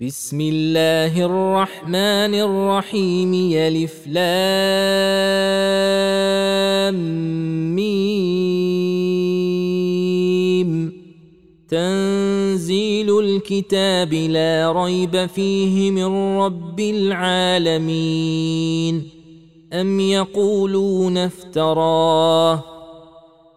بسم الله الرحمن الرحيم يلف لام ميم. تنزيل الكتاب لا ريب فيه من رب العالمين. أم يقولون افتراه؟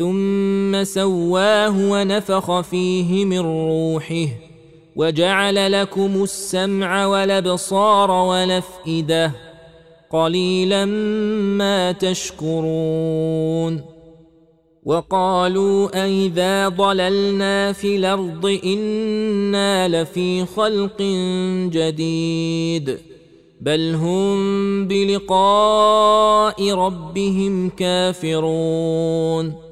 ثم سواه ونفخ فيه من روحه وجعل لكم السمع والأبصار والأفئدة قليلا ما تشكرون وقالوا أإذا ضللنا في الأرض إنا لفي خلق جديد بل هم بلقاء ربهم كافرون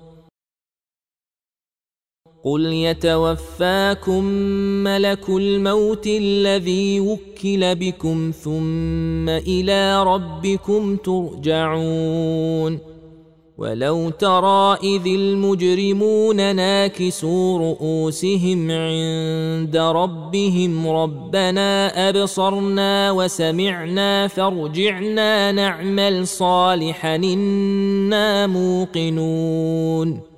قل يتوفاكم ملك الموت الذي وكل بكم ثم إلى ربكم ترجعون ولو ترى اذ المجرمون ناكسوا رؤوسهم عند ربهم ربنا ابصرنا وسمعنا فارجعنا نعمل صالحا أنا موقنون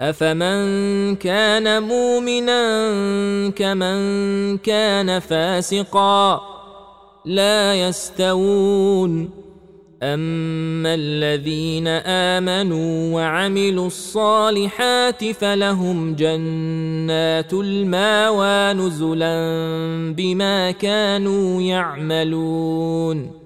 افمن كان مؤمنا كمن كان فاسقا لا يستوون اما الذين امنوا وعملوا الصالحات فلهم جنات الماوى نزلا بما كانوا يعملون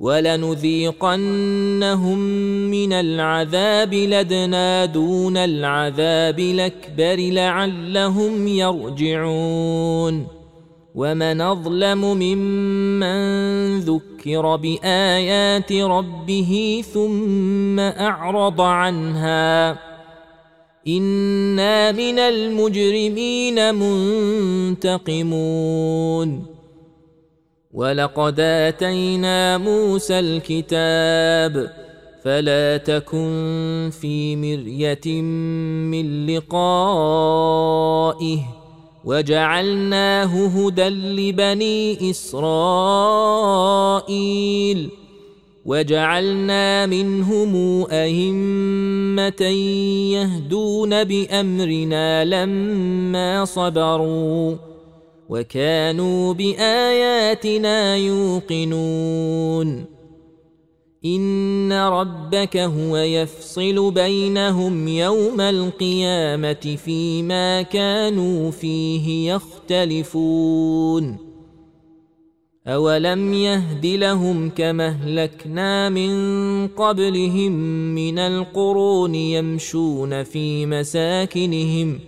ولنذيقنهم من العذاب لدنا دون العذاب الأكبر لعلهم يرجعون. ومن أظلم ممن ذكر بآيات ربه ثم أعرض عنها. إنا من المجرمين منتقمون. ولقد آتينا موسى الكتاب فلا تكن في مرية من لقائه وجعلناه هدى لبني إسرائيل وجعلنا منهم أئمة يهدون بأمرنا لما صبروا وكانوا بآياتنا يوقنون. إن ربك هو يفصل بينهم يوم القيامة فيما كانوا فيه يختلفون. أولم يهد لهم كما أهلكنا من قبلهم من القرون يمشون في مساكنهم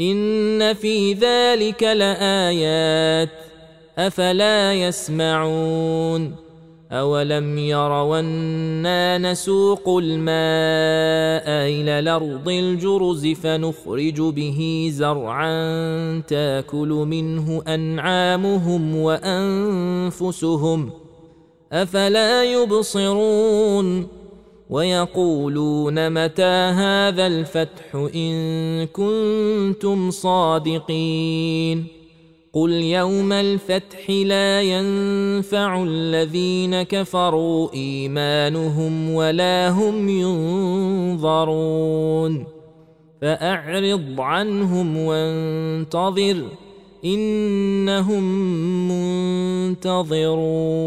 ان في ذلك لايات افلا يسمعون أولم يروا نسوق الماء إلى الأرض الجرز فنخرج به زرعا تاكل منه أنعامهم وأنفسهم أفلا يبصرون ويقولون متى هذا الفتح إن كنتم صادقين قل يوم الفتح لا ينفع الذين كفروا إيمانهم ولا هم ينظرون فأعرض عنهم وانتظر إنهم منتظرون